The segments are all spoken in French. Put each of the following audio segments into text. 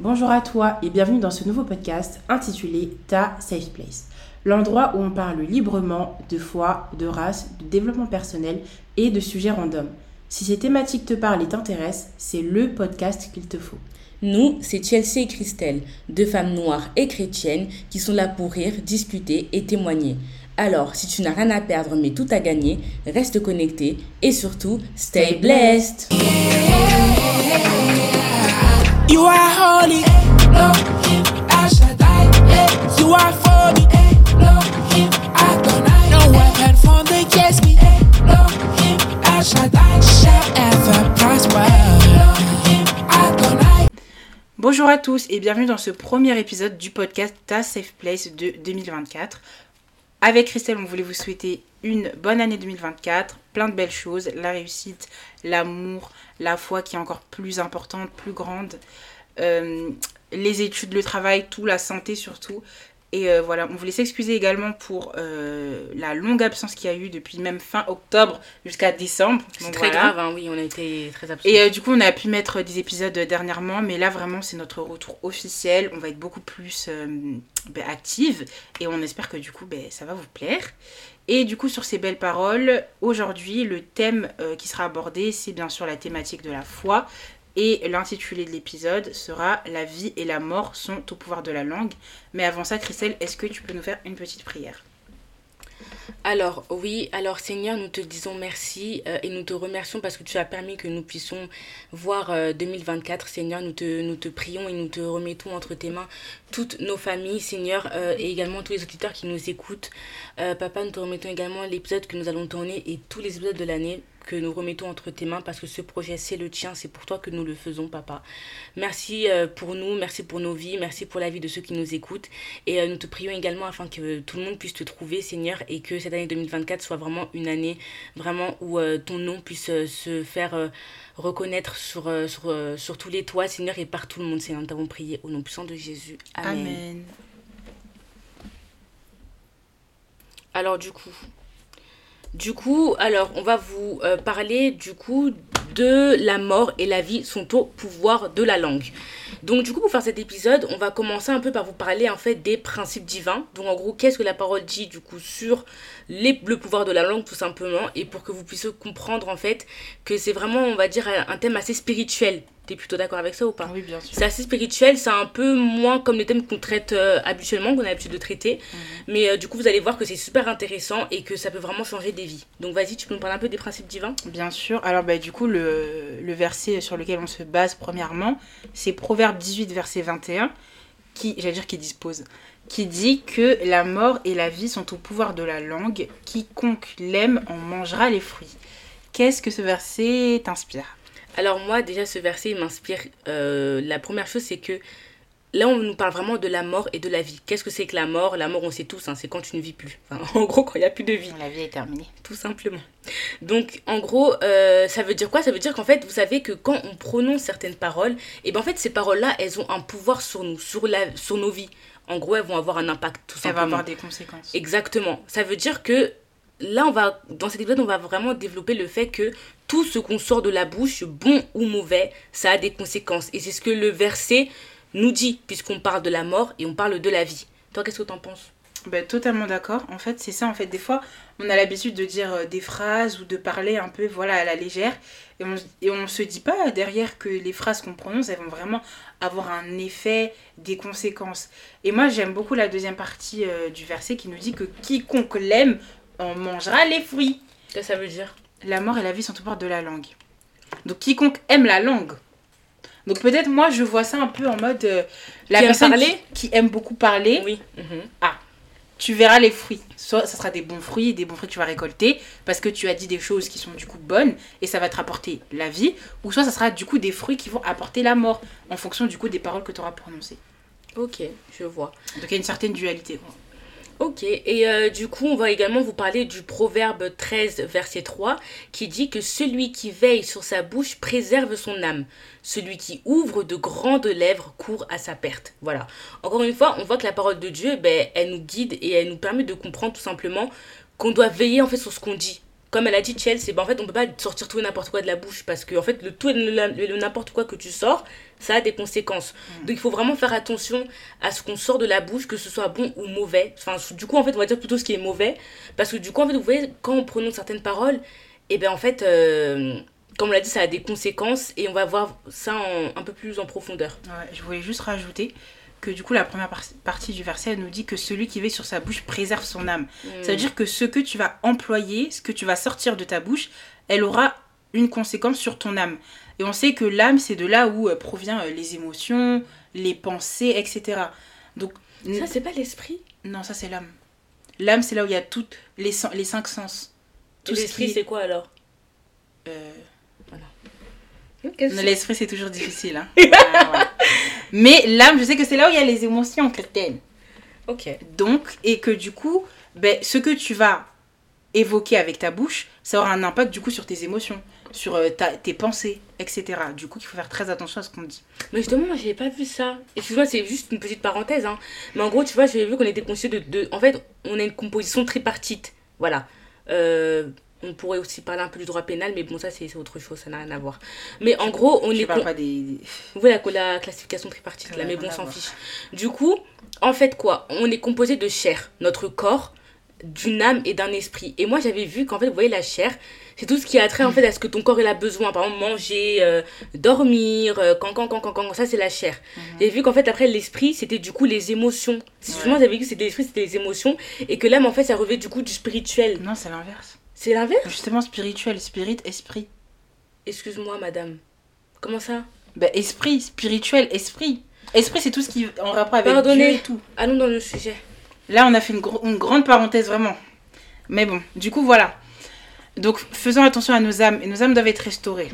Bonjour à toi et bienvenue dans ce nouveau podcast intitulé Ta Safe Place, l'endroit où on parle librement de foi, de race, de développement personnel et de sujets random. Si ces thématiques te parlent et t'intéressent, c'est le podcast qu'il te faut. Nous, c'est Chelsea et Christelle, deux femmes noires et chrétiennes qui sont là pour rire, discuter et témoigner. Alors, si tu n'as rien à perdre mais tout à gagner, reste connecté et surtout, stay blessed. You. Bonjour à tous et bienvenue dans ce premier épisode du podcast Ta Safe Place de 2024. Avec Christelle, on voulait vous souhaiter une bonne année 2024, plein de belles choses, la réussite, l'amour, la foi qui est encore plus importante, plus grande, euh, les études, le travail, tout, la santé surtout. Et euh, voilà, on voulait s'excuser également pour euh, la longue absence qu'il y a eu depuis même fin octobre jusqu'à décembre. C'est très grave, hein, oui, on a été très absents. Et du coup, on a pu mettre des épisodes dernièrement, mais là vraiment, c'est notre retour officiel. On va être beaucoup plus ben, active et on espère que du coup, ben, ça va vous plaire. Et du coup, sur ces belles paroles, aujourd'hui, le thème qui sera abordé, c'est bien sûr la thématique de la foi, et l'intitulé de l'épisode sera La vie et la mort sont au pouvoir de la langue. Mais avant ça, Christelle, est-ce que tu peux nous faire une petite prière? Alors oui, alors Seigneur, nous te disons merci euh, et nous te remercions parce que tu as permis que nous puissions voir 2024. Euh, Seigneur, nous te, nous te prions et nous te remettons entre tes mains toutes nos familles, Seigneur, euh, et également tous les auditeurs qui nous écoutent. Papa, nous te remettons également l'épisode que nous allons tourner et tous les épisodes de l'année que nous remettons entre tes mains parce que ce projet, c'est le tien, c'est pour toi que nous le faisons, papa. Merci euh, pour nous, merci pour nos vies, merci pour la vie de ceux qui nous écoutent. Et euh, nous te prions également afin que tout le monde puisse te trouver, Seigneur, et que cette année 2024 soit vraiment une année vraiment où euh, ton nom puisse se faire reconnaître sur, sur, sur, tous les toits, Seigneur, et par tout le monde, Seigneur. Nous t'avons prié au nom puissant de Jésus. Amen. Amen. Alors du coup, du coup, alors, on va vous euh, parler du coup de la mort et la vie sont au pouvoir de la langue. Donc du coup, pour faire cet épisode, on va commencer un peu par vous parler en fait des principes divins. Donc en gros, qu'est-ce que la parole dit du coup sur les, le pouvoir de la langue tout simplement et pour que vous puissiez comprendre en fait que c'est vraiment, on va dire, un thème assez spirituel T'es plutôt d'accord avec ça ou pas Oui, bien sûr. C'est assez spirituel, c'est un peu moins comme les thèmes qu'on traite euh, habituellement, qu'on a l'habitude de traiter. Mhm. Mais euh, du coup, vous allez voir que c'est super intéressant et que ça peut vraiment changer des vies. Donc vas-y, tu peux nous parler un peu des principes divins? Bien sûr. Alors bah, du coup, le, le verset sur lequel on se base premièrement, c'est Proverbe 18, verset 21, qui, j'allais dire qui dispose, qui dit que la mort et la vie sont au pouvoir de la langue. Quiconque l'aime en mangera les fruits. Qu'est-ce que ce verset t'inspire? Alors moi, déjà, ce verset m'inspire. Euh, la première chose, c'est que là, on nous parle vraiment de la mort et de la vie. Qu'est-ce que c'est que la mort? La mort, on sait tous, hein, c'est quand tu ne vis plus. en gros, quand il n'y a plus de vie. La vie est terminée. Tout simplement. Donc, en gros, euh, ça veut dire quoi? Ça veut dire qu'en fait, vous savez que quand on prononce certaines paroles, et eh ben en fait, ces paroles-là, elles ont un pouvoir sur nous, sur, la, sur nos vies. En gros, elles vont avoir un impact, tout simplement. Elles vont avoir des conséquences. Exactement. Ça veut dire que là, on va, dans cet épisode, on va vraiment développer le fait que tout ce qu'on sort de la bouche, bon ou mauvais, ça a des conséquences. Et c'est ce que le verset nous dit, puisqu'on parle de la mort et on parle de la vie. Toi, qu'est-ce que tu en penses? Ben, totalement d'accord. En fait, c'est ça. En fait, des fois, on a l'habitude de dire euh, des phrases ou de parler un peu, voilà, à la légère. Et on, et on se dit pas derrière que les phrases qu'on prononce, elles vont vraiment avoir un effet, des conséquences. Et moi, j'aime beaucoup la deuxième partie euh, du verset qui nous dit que quiconque l'aime on mangera les fruits. Qu'est-ce que ça veut dire? La mort et la vie sont au pouvoir de la langue. Donc quiconque aime la langue. Donc peut-être moi je vois ça un peu en mode euh, la personne qui, aime beaucoup parler. Oui. Mhm. Ah, tu verras les fruits. Soit ça sera des bons fruits, des bons fruits que tu vas récolter parce que tu as dit des choses qui sont du coup bonnes et ça va te rapporter la vie. Ou soit ça sera du coup des fruits qui vont apporter la mort en fonction du coup des paroles que tu auras prononcées. Ok, je vois. Donc il y a une certaine dualité. Ok, et euh, du coup, on va également vous parler du proverbe 13, verset 3, qui dit que celui qui veille sur sa bouche préserve son âme. Celui qui ouvre de grandes lèvres court à sa perte. Voilà. Encore une fois, on voit que la parole de Dieu, ben, elle nous guide et elle nous permet de comprendre tout simplement qu'on doit veiller en fait sur ce qu'on dit. Comme elle a dit Chelsea, ben, en fait, on peut pas sortir tout et n'importe quoi de la bouche parce que en fait, le tout et n'importe quoi que tu sors, ça a des conséquences. Mm. Donc il faut vraiment faire attention à ce qu'on sort de la bouche, que ce soit bon ou mauvais. Enfin, du coup, en fait, on va dire plutôt ce qui est mauvais. Parce que du coup, en fait, vous voyez, quand on prononce certaines paroles, et bien en fait, euh, comme on l'a dit, ça a des conséquences et on va voir ça en- un peu plus en profondeur. Ouais, je voulais juste rajouter que du coup la première par- partie du verset elle nous dit que celui qui veille sur sa bouche préserve son âme. Ça veut dire que ce que tu vas employer, ce que tu vas sortir de ta bouche, elle aura une conséquence sur ton âme. Et on sait que l'âme, c'est de là où euh, provient euh, les émotions, les pensées, etc. Donc, Ça, c'est pas l'esprit? Non, ça c'est l'âme. L'âme, c'est là où il y a toutes les, les cinq sens. Tout ce l'esprit, qui- c'est quoi alors? Euh, que L'esprit, c'est toujours difficile. hein. Voilà, voilà. Mais l'âme, je sais que c'est là où il y a les émotions chrétiennes. Ok. Donc, et que du coup, ben, ce que tu vas évoquer avec ta bouche, ça aura un impact du coup sur tes émotions, sur euh, ta- tes pensées, etc. Du coup, il faut faire très attention à ce qu'on dit. Mais justement, moi, j'avais pas vu ça. Excuse-moi, c'est juste une petite parenthèse. Hein. Mais en gros, tu vois, j'avais vu qu'on était constitué de, de. En fait, on a une composition tripartite. Voilà. Euh, on pourrait aussi parler un peu du droit pénal, mais bon, ça, c'est autre chose, ça n'a rien à voir. Mais en gros, on Je est. parle con- pas des... Vous voyez la, la classification tripartite, là, mais bon, on s'en fiche. Du coup, en fait, quoi? On est composé de chair, notre corps, d'une âme et d'un esprit. Et moi, j'avais vu qu'en fait, vous voyez, la chair, c'est tout ce qui a trait en fait à ce que ton corps il a besoin. Par exemple, manger, euh, dormir, euh, quand, quand, quand, quand, quand, ça, c'est la chair. Mhm. J'ai vu qu'en fait, après, l'esprit, c'était du coup les émotions. Si Ouais. Justement, j'avais vu que c'était l'esprit, c'était les émotions. Et que l'âme, en fait, ça revêt du coup du spirituel. Non, c'est l'inverse. C'est l'inverse? Justement, spirituel, spirit, esprit. Excuse-moi, madame. Comment ça? Ben, esprit, spirituel, esprit. Esprit, c'est tout ce qui est en rapport avec Pardonnez. Dieu et tout. Allons dans le sujet. Là, on a fait une grande parenthèse, vraiment. Mais bon, du coup, voilà. Donc, faisons attention à nos âmes. Et nos âmes doivent être restaurées.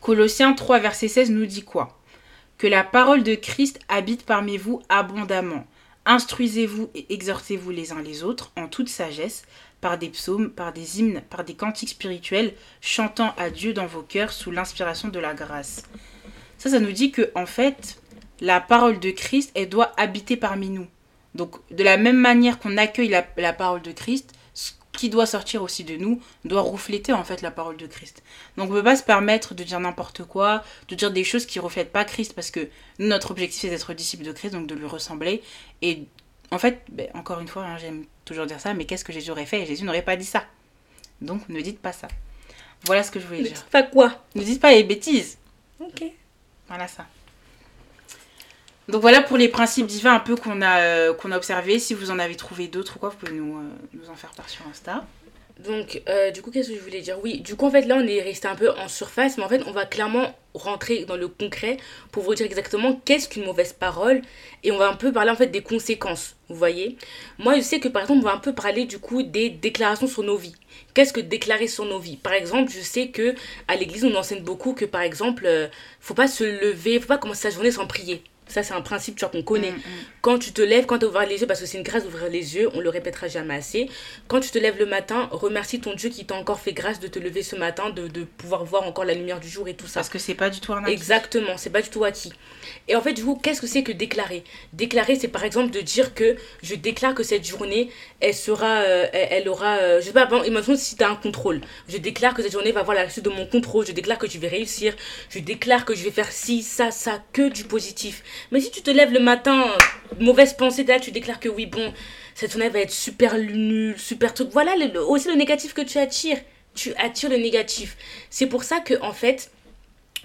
Colossiens 3, verset 16 nous dit quoi? Que la parole de Christ habite parmi vous abondamment. Instruisez-vous et exhortez-vous les uns les autres en toute sagesse, par des psaumes, par des hymnes, par des cantiques spirituels, chantant à Dieu dans vos cœurs sous l'inspiration de la grâce. Ça, ça nous dit que, en fait, la parole de Christ, elle doit habiter parmi nous. Donc, de la même manière qu'on accueille la, parole de Christ, qui doit sortir aussi de nous doit refléter en fait la parole de Christ. Donc, on ne peut pas se permettre de dire n'importe quoi, de dire des choses qui ne reflètent pas Christ, parce que notre objectif, c'est d'être disciple de Christ, donc de lui ressembler. Et en fait, ben, encore une fois, hein, j'aime toujours dire ça, mais qu'est-ce que Jésus aurait fait? Jésus n'aurait pas dit ça. Donc, ne dites pas ça. Voilà ce que je voulais dire. Pas quoi? Ne dites pas les bêtises. Ok. Voilà ça. Donc voilà pour les principes divins un peu qu'on a, euh, qu'on a observés. Si vous en avez trouvé d'autres ou quoi, vous pouvez nous, euh, nous en faire part sur Insta. Donc, euh, du coup, qu'est-ce que je voulais dire? Oui, du coup, en fait, là, on est resté un peu en surface, mais en fait, on va clairement rentrer dans le concret pour vous dire exactement qu'est-ce qu'une mauvaise parole et on va un peu parler en fait des conséquences, vous voyez? Moi, je sais que par exemple, on va un peu parler du coup des déclarations sur nos vies. Qu'est-ce que déclarer sur nos vies? Par exemple, je sais que à l'église, on enseigne beaucoup que par exemple, euh, faut pas se lever, faut pas commencer sa journée sans prier. Ça, c'est un principe tu vois, qu'on connaît. Mm, mm. Quand tu te lèves, quand tu ouvres les yeux, parce que c'est une grâce d'ouvrir les yeux, on le répétera jamais assez. Quand tu te lèves le matin, remercie ton Dieu qui t'a encore fait grâce de te lever ce matin, de, de pouvoir voir encore la lumière du jour et tout ça. Parce que c'est pas du tout un acquis. Exactement, c'est pas du tout acquis. Et en fait, du coup, qu'est-ce que c'est que déclarer? Déclarer, c'est par exemple de dire que je déclare que cette journée, elle sera, euh, elle, elle aura, euh, je sais pas, bon, imaginons si tu as un contrôle. Je déclare que cette journée va avoir la suite de mon contrôle. Je déclare que je vais réussir. Je déclare que je vais faire ci, ça, ça, que du positif. Mais si tu te lèves le matin, mauvaise pensée, là, tu déclares que oui, bon, cette journée va être super nulle, super truc. Voilà aussi le négatif que tu attires. Tu attires le négatif. C'est pour ça que, en fait,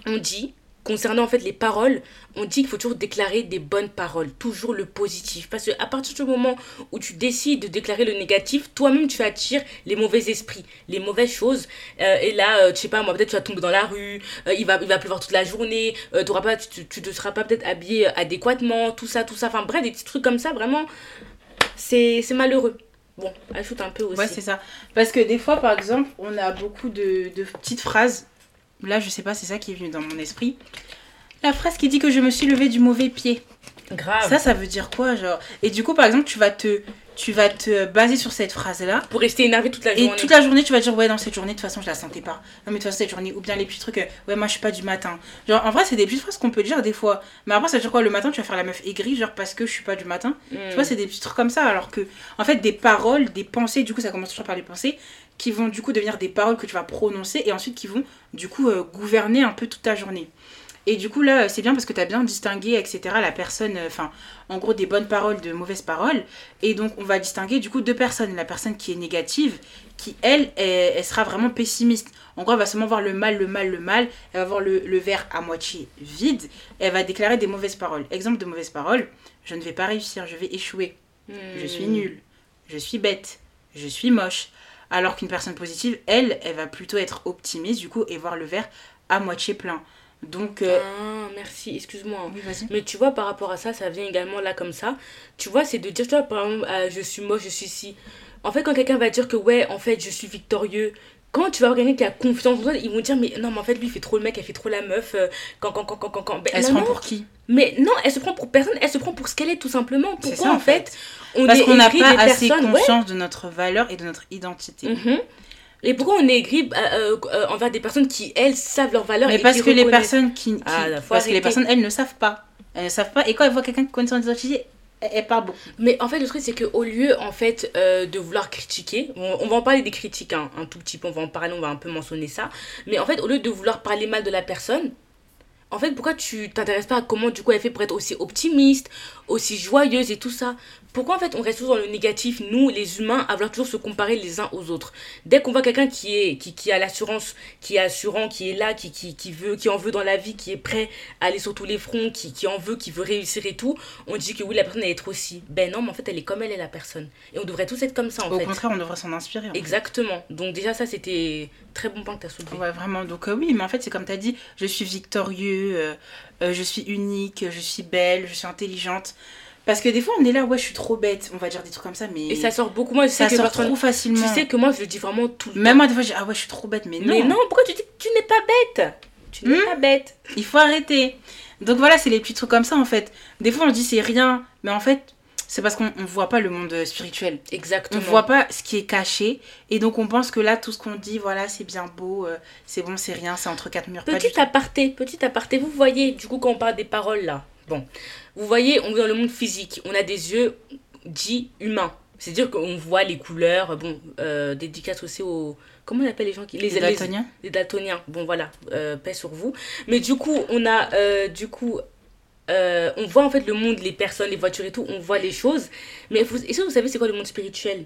on dit, concernant en fait les paroles, on dit qu'il faut toujours déclarer des bonnes paroles, toujours le positif. Parce qu'à partir du moment où tu décides de déclarer le négatif, toi-même tu attires les mauvais esprits, les mauvaises choses. Euh, et là, euh, je sais pas, moi peut-être tu vas tomber dans la rue, euh, il, va, il va pleuvoir toute la journée, euh, pas, tu, tu, tu te seras pas peut-être habillé adéquatement, tout ça, tout ça. Enfin bref, des petits trucs comme ça, vraiment, c'est c'est malheureux. Bon, ajoute un peu aussi. Ouais, c'est ça. Parce que des fois, par exemple, on a beaucoup de, de petites phrases. Là, je sais pas, c'est ça qui est venu dans mon esprit. La phrase qui dit que je me suis levée du mauvais pied. grave. Ça, ça veut dire quoi, genre? Et du coup, par exemple, tu vas te, tu vas te baser sur cette phrase-là. Pour rester énervé toute la Et journée. toute la journée, tu vas dire, ouais, dans cette journée, de toute façon, je la sentais pas. Non, mais de toute façon, cette journée, ou bien les petits trucs, euh, ouais, moi, je suis pas du matin. Genre, en vrai, c'est des petites phrases qu'on peut dire des fois. Mais après, ça veut dire quoi? Le matin, tu vas faire la meuf aigrie, genre, parce que je suis pas du matin. Mm. Tu vois, c'est des petits trucs comme ça. Alors que, en fait, des paroles, des pensées, du coup, ça commence toujours par les pensées, qui vont, du coup, devenir des paroles que tu vas prononcer et ensuite qui vont, du coup, euh, gouverner un peu toute ta journée. Et du coup, là, c'est bien parce que tu as bien distingué, etc., la personne, euh, enfin, en gros, des bonnes paroles de mauvaises paroles. Et donc, on va distinguer, du coup, deux personnes. La personne qui est négative, qui, elle, elle, sera vraiment pessimiste. En gros, elle va seulement voir le mal, le mal, le mal. Elle va voir le, le verre à moitié vide. elle va déclarer des mauvaises paroles. Exemple de mauvaises paroles je ne vais pas réussir, je vais échouer. Je suis Hmm. nulle. Je suis bête. Je suis moche. Alors qu'une personne positive, elle, elle va plutôt être optimiste, du coup, et voir le verre à moitié plein. Donc. euh, Ah, merci, excuse-moi. Oui. Mais tu vois, par rapport à ça, ça vient également là comme ça. Tu vois, c'est de dire, tu vois, par exemple, ah, je suis moche, je suis si. En fait, quand quelqu'un va dire que, ouais, en fait, je suis victorieux, quand tu vas voir quelqu'un qui a confiance en toi, ils vont dire, mais non, mais en fait, lui, il fait trop le mec, elle fait trop la meuf. euh, quand, quand, quand, quand, quand, quand. Ben, Elle se prend pour qui? Mais non, elle se prend pour personne, elle se prend pour ce qu'elle est, tout simplement. Pourquoi, ça, en fait, on Parce qu'on n'a pas assez personnes, ouais. conscience de notre valeur et de notre identité. Mhm. Et pourquoi on est aigri euh, euh, envers des personnes qui, elles, savent leur valeur Mais et parce que les personnes qui. qui- Ah, parce que les arrêter. personnes, elles ne savent pas. Elles ne savent pas. Et quand elles voient quelqu'un qui connaît son identité, elles, elles parlent beaucoup. Mais en fait, le truc, c'est qu'au lieu, en fait, euh, de vouloir critiquer, on, on va en parler des critiques, hein, un tout petit peu, on va en parler, on va un peu mentionner ça. Mais en fait, au lieu de vouloir parler mal de la personne, en fait, pourquoi tu t'intéresses pas à comment, du coup, elle fait pour être aussi optimiste, aussi joyeuse et tout ça? Pourquoi, en fait, on reste toujours dans le négatif, nous, les humains, à vouloir toujours se comparer les uns aux autres? Dès qu'on voit quelqu'un qui, est, qui, qui a l'assurance, qui est assurant, qui est là, qui, qui, qui, veut, qui en veut dans la vie, qui est prêt à aller sur tous les fronts, qui, qui en veut, qui veut réussir et tout, on dit que oui, la personne, elle est trop si. Ben non, mais en fait, elle est comme elle est, la personne. Et on devrait tous être comme ça, en Au fait. contraire, on devrait s'en inspirer. en fait. Exactement. Donc déjà, ça, c'était très bon point que tu as soulevé. Ouais, vraiment. Donc, euh, oui, mais en fait, c'est comme tu as dit je suis victorieux, euh, euh, je suis unique, je suis belle, je suis intelligente. Parce que des fois, on est là, ouais, je suis trop bête. On va dire des trucs comme ça, mais. Et ça sort beaucoup. Moi, je sais ça que sort trop facilement. Tu sais que moi, je le dis vraiment tout le Même temps. moi, des fois, je dis, ah ouais, je suis trop bête, mais non. Mais non, pourquoi tu dis que tu n'es pas bête? Tu n'es Hmm pas bête. Il faut arrêter. Donc voilà, c'est les petits trucs comme ça, en fait. Des fois, on dit, c'est rien. Mais en fait, c'est parce qu'on ne voit pas le monde euh, spirituel. On Exactement. ne voit pas ce qui est caché. Et donc, on pense que là, tout ce qu'on dit, voilà, c'est bien beau, euh, c'est bon, c'est rien, c'est entre quatre murs. Petit aparté, petit aparté, vous voyez, du coup, quand on parle des paroles là, bon, vous voyez, on est dans le monde physique, on a des yeux dits humains. C'est-à-dire qu'on voit les couleurs, bon, euh, dédicace aussi aux. Comment on appelle les gens qui. Les daltoniens les daltoniens. Bon, voilà, euh, paix sur vous. Mais du coup, on a, euh, du coup, euh, on voit en fait le monde, les personnes, les voitures et tout, on voit les choses. Mais vous, est-ce que vous savez c'est quoi le monde spirituel?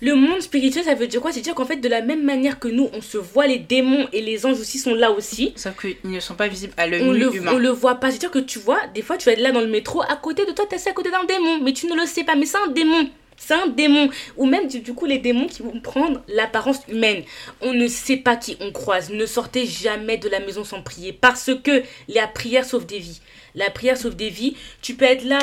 Le monde spirituel, ça veut dire quoi? C'est dire qu'en fait, de la même manière que nous, on se voit, les démons et les anges aussi sont là aussi. Sauf qu'ils ne sont pas visibles à l'œil On nu le, humain. on le voit pas. C'est-à-dire que tu vois, des fois, tu vas être là dans le métro, à côté de toi, tu es à côté d'un démon, mais tu ne le sais pas. Mais c'est un démon. C'est un démon. Ou même, du, du coup, les démons qui vont prendre l'apparence humaine. On ne sait pas qui on croise. Ne sortez jamais de la maison sans prier. Parce que la prière sauve des vies. La prière sauve des vies. Tu peux être là.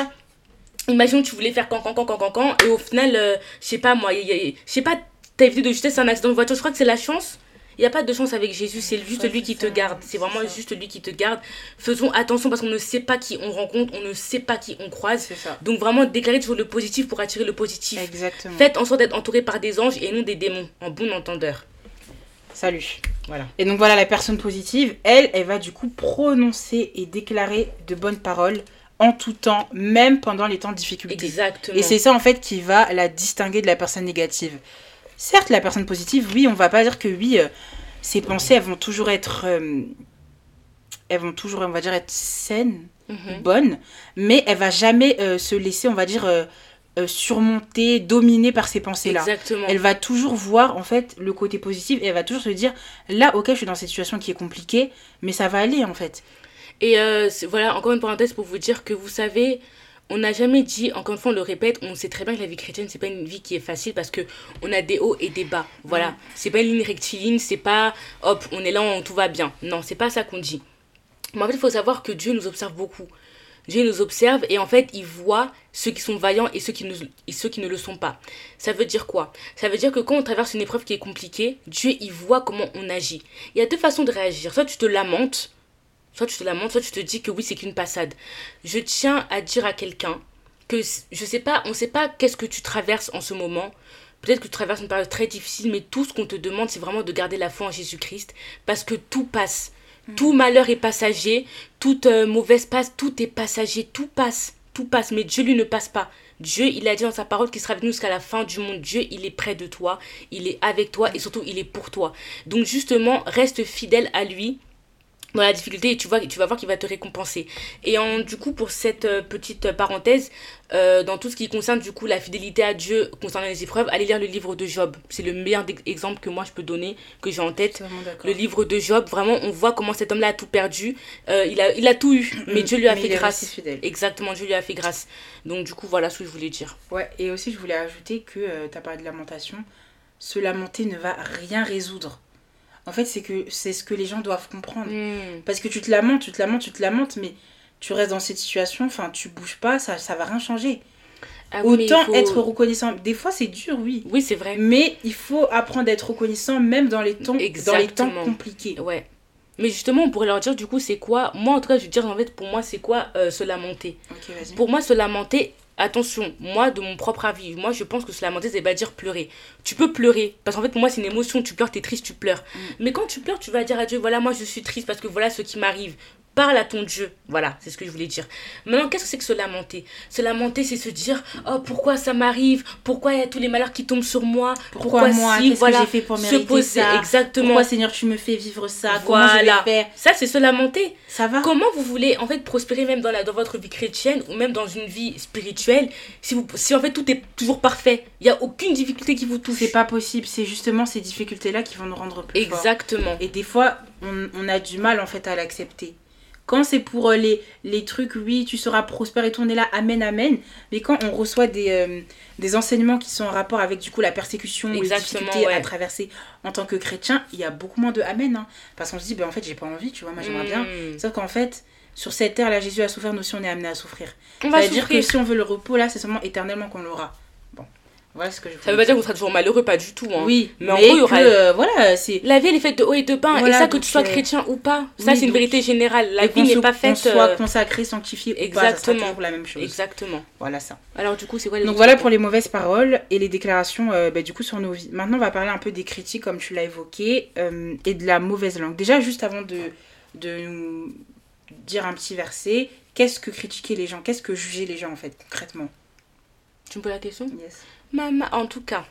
Imagine tu voulais faire can can can can can et au final, euh, je sais pas moi, je sais pas, t'as évité de justesse un accident de voiture. Je crois que c'est la chance. Il n'y a pas de chance avec Jésus, c'est juste Ouais, lui qui ça, te garde. c'est vraiment ça. juste lui qui te garde. Faisons attention parce qu'on ne sait pas qui on rencontre, on ne sait pas qui on croise. Donc vraiment déclarer toujours le positif pour attirer le positif. Exactement. Faites en sorte d'être entouré par des anges et non des démons, en bon entendeur. Salut. Voilà. Et donc voilà, la personne positive, elle, elle va du coup prononcer et déclarer de bonnes paroles en tout temps, même pendant les temps de difficulté. Exactement. Et c'est ça en fait qui va la distinguer de la personne négative. Certes, la personne positive, oui, on va pas dire que oui, euh, ses pensées, elles vont toujours être, euh, elles vont toujours, on va dire, être saines, Mhm. bonnes, mais elle va jamais euh, se laisser, on va dire, euh, surmonter, dominer par ces pensées-là. Exactement. Elle va toujours voir en fait le côté positif et elle va toujours se dire là ok je suis dans cette situation qui est compliquée mais ça va aller en fait. Et voilà, encore une parenthèse pour vous dire que vous savez, on n'a jamais dit, encore une fois, on le répète, on sait très bien que la vie chrétienne, c'est pas une vie qui est facile parce que on a des hauts et des bas. Voilà. C'est pas une ligne rectiligne, c'est pas hop, on est là, on, tout va bien. Non, c'est pas ça qu'on dit. Mais en fait, il faut savoir que Dieu nous observe beaucoup. Dieu nous observe et en fait, il voit ceux qui sont vaillants et ceux qui, ne, et ceux qui ne le sont pas. Ça veut dire quoi? Ça veut dire que quand on traverse une épreuve qui est compliquée, Dieu, il voit comment on agit. Il y a deux façons de réagir. Soit tu te lamentes, soit tu te lamentes, soit tu te dis que oui, c'est qu'une passade. Je tiens à dire à quelqu'un que je sais pas, on sait pas qu'est-ce que tu traverses en ce moment. Peut-être que tu traverses une période très difficile, mais tout ce qu'on te demande, c'est vraiment de garder la foi en Jésus-Christ, parce que tout passe. Tout malheur est passager, toute euh, mauvaise passe, tout est passager, tout passe, tout passe, mais Dieu lui ne passe pas. Dieu, il a dit dans sa parole qu'il sera avec nous jusqu'à la fin du monde. Dieu, il est près de toi, il est avec toi et surtout il est pour toi. Donc justement, reste fidèle à lui dans la difficulté et tu, vois, tu vas voir qu'il va te récompenser. Et en, du coup, pour cette euh, petite parenthèse, euh, dans tout ce qui concerne du coup la fidélité à Dieu concernant les épreuves, allez lire le livre de Job. C'est le meilleur exemple que moi je peux donner, que j'ai en tête. Le livre de Job, vraiment, on voit comment cet homme-là a tout perdu. Euh, il, a, il a tout eu, mais Dieu lui a fait grâce. Exactement, Dieu lui a fait grâce. Donc du coup, voilà ce que je voulais dire. Ouais, et aussi je voulais ajouter que tu as parlé de lamentation. Se lamenter ne va rien résoudre. En fait, c'est que c'est ce que les gens doivent comprendre. Hmm. Parce que tu te lamentes, tu te lamentes, tu te lamentes, mais tu restes dans cette situation, enfin, tu bouges pas, ça, ça va rien changer. Ah Autant être reconnaissant. Des fois, c'est dur, oui. Oui, c'est vrai. Mais il faut apprendre à être reconnaissant, même dans les temps, dans les temps compliqués. Ouais. Mais justement, on pourrait leur dire, du coup, c'est quoi? Moi, en tout cas, je veux dire, en fait, pour moi, c'est quoi euh, se lamenter? Pour moi, se lamenter, attention, moi, de mon propre avis, moi, je pense que se lamenter, c'est pas dire pleurer. Tu peux pleurer, parce qu'en fait, moi, c'est une émotion. Tu pleures, t'es triste, tu pleures. Mm. Mais quand tu pleures, tu vas dire à Dieu, voilà, moi, je suis triste parce que voilà ce qui m'arrive parle à ton Dieu. Voilà, c'est ce que je voulais dire. Maintenant, qu'est-ce que c'est que se lamenter? Se lamenter, c'est se dire Oh, pourquoi ça m'arrive? Pourquoi il y a tous les malheurs qui tombent sur moi? Pourquoi, moi? Qu'est-ce que j'ai fait pour mériter se poser, ça? Exactement. Pourquoi, Seigneur, tu me fais vivre ça? Comment je vais Ça, c'est se lamenter. Ça va Comment vous voulez, en fait, prospérer même dans, la, dans votre vie chrétienne ou même dans une vie spirituelle si, vous, si en fait, tout est toujours parfait? Il n'y a aucune difficulté qui vous touche. C'est pas possible. C'est justement ces difficultés-là qui vont nous rendre plus Exactement. Et des fois, on, on a du mal, en fait, à l'accepter. Quand c'est pour euh, les, les trucs, oui, tu seras prospère et tourner là, amen, amen. Mais quand on reçoit des, euh, des enseignements qui sont en rapport avec du coup la persécution ou les difficultés à traverser en tant que chrétien, il y a beaucoup moins de amen. Hein. parce qu'on se dit, ben, en fait, j'ai pas envie, tu vois, moi j'aimerais bien. Hmm. Sauf qu'en fait, sur cette terre là, Jésus a souffert, nous aussi on est amené à souffrir. On va dire que si on veut le repos là, c'est seulement éternellement qu'on l'aura. Voilà ce que je ça veut pas dire qu'on sera toujours malheureux, pas du tout. Hein. Oui, mais, en gros, il y aura. Euh, voilà, c'est... La vie, elle est faite de haut et de bas, et ça, que tu sois euh, chrétien ou pas. Ça, c'est une vérité générale. La vie n'est pas faite. Qu'on soit euh, consacré, sanctifié Exactement. ou pas, ça la même chose. Exactement. Voilà ça. Alors, du coup, c'est quoi les Donc, voilà pour les mauvaises paroles et les déclarations, bah, du coup, sur nos vies. Maintenant, on va parler un peu des critiques, comme tu l'as évoqué, et de la mauvaise langue. Déjà, juste avant de, de nous dire un petit verset, qu'est-ce que critiquer les gens? Qu'est-ce que juger les gens, en fait, concrètement? Tu me poses la question? Yes. En tout cas.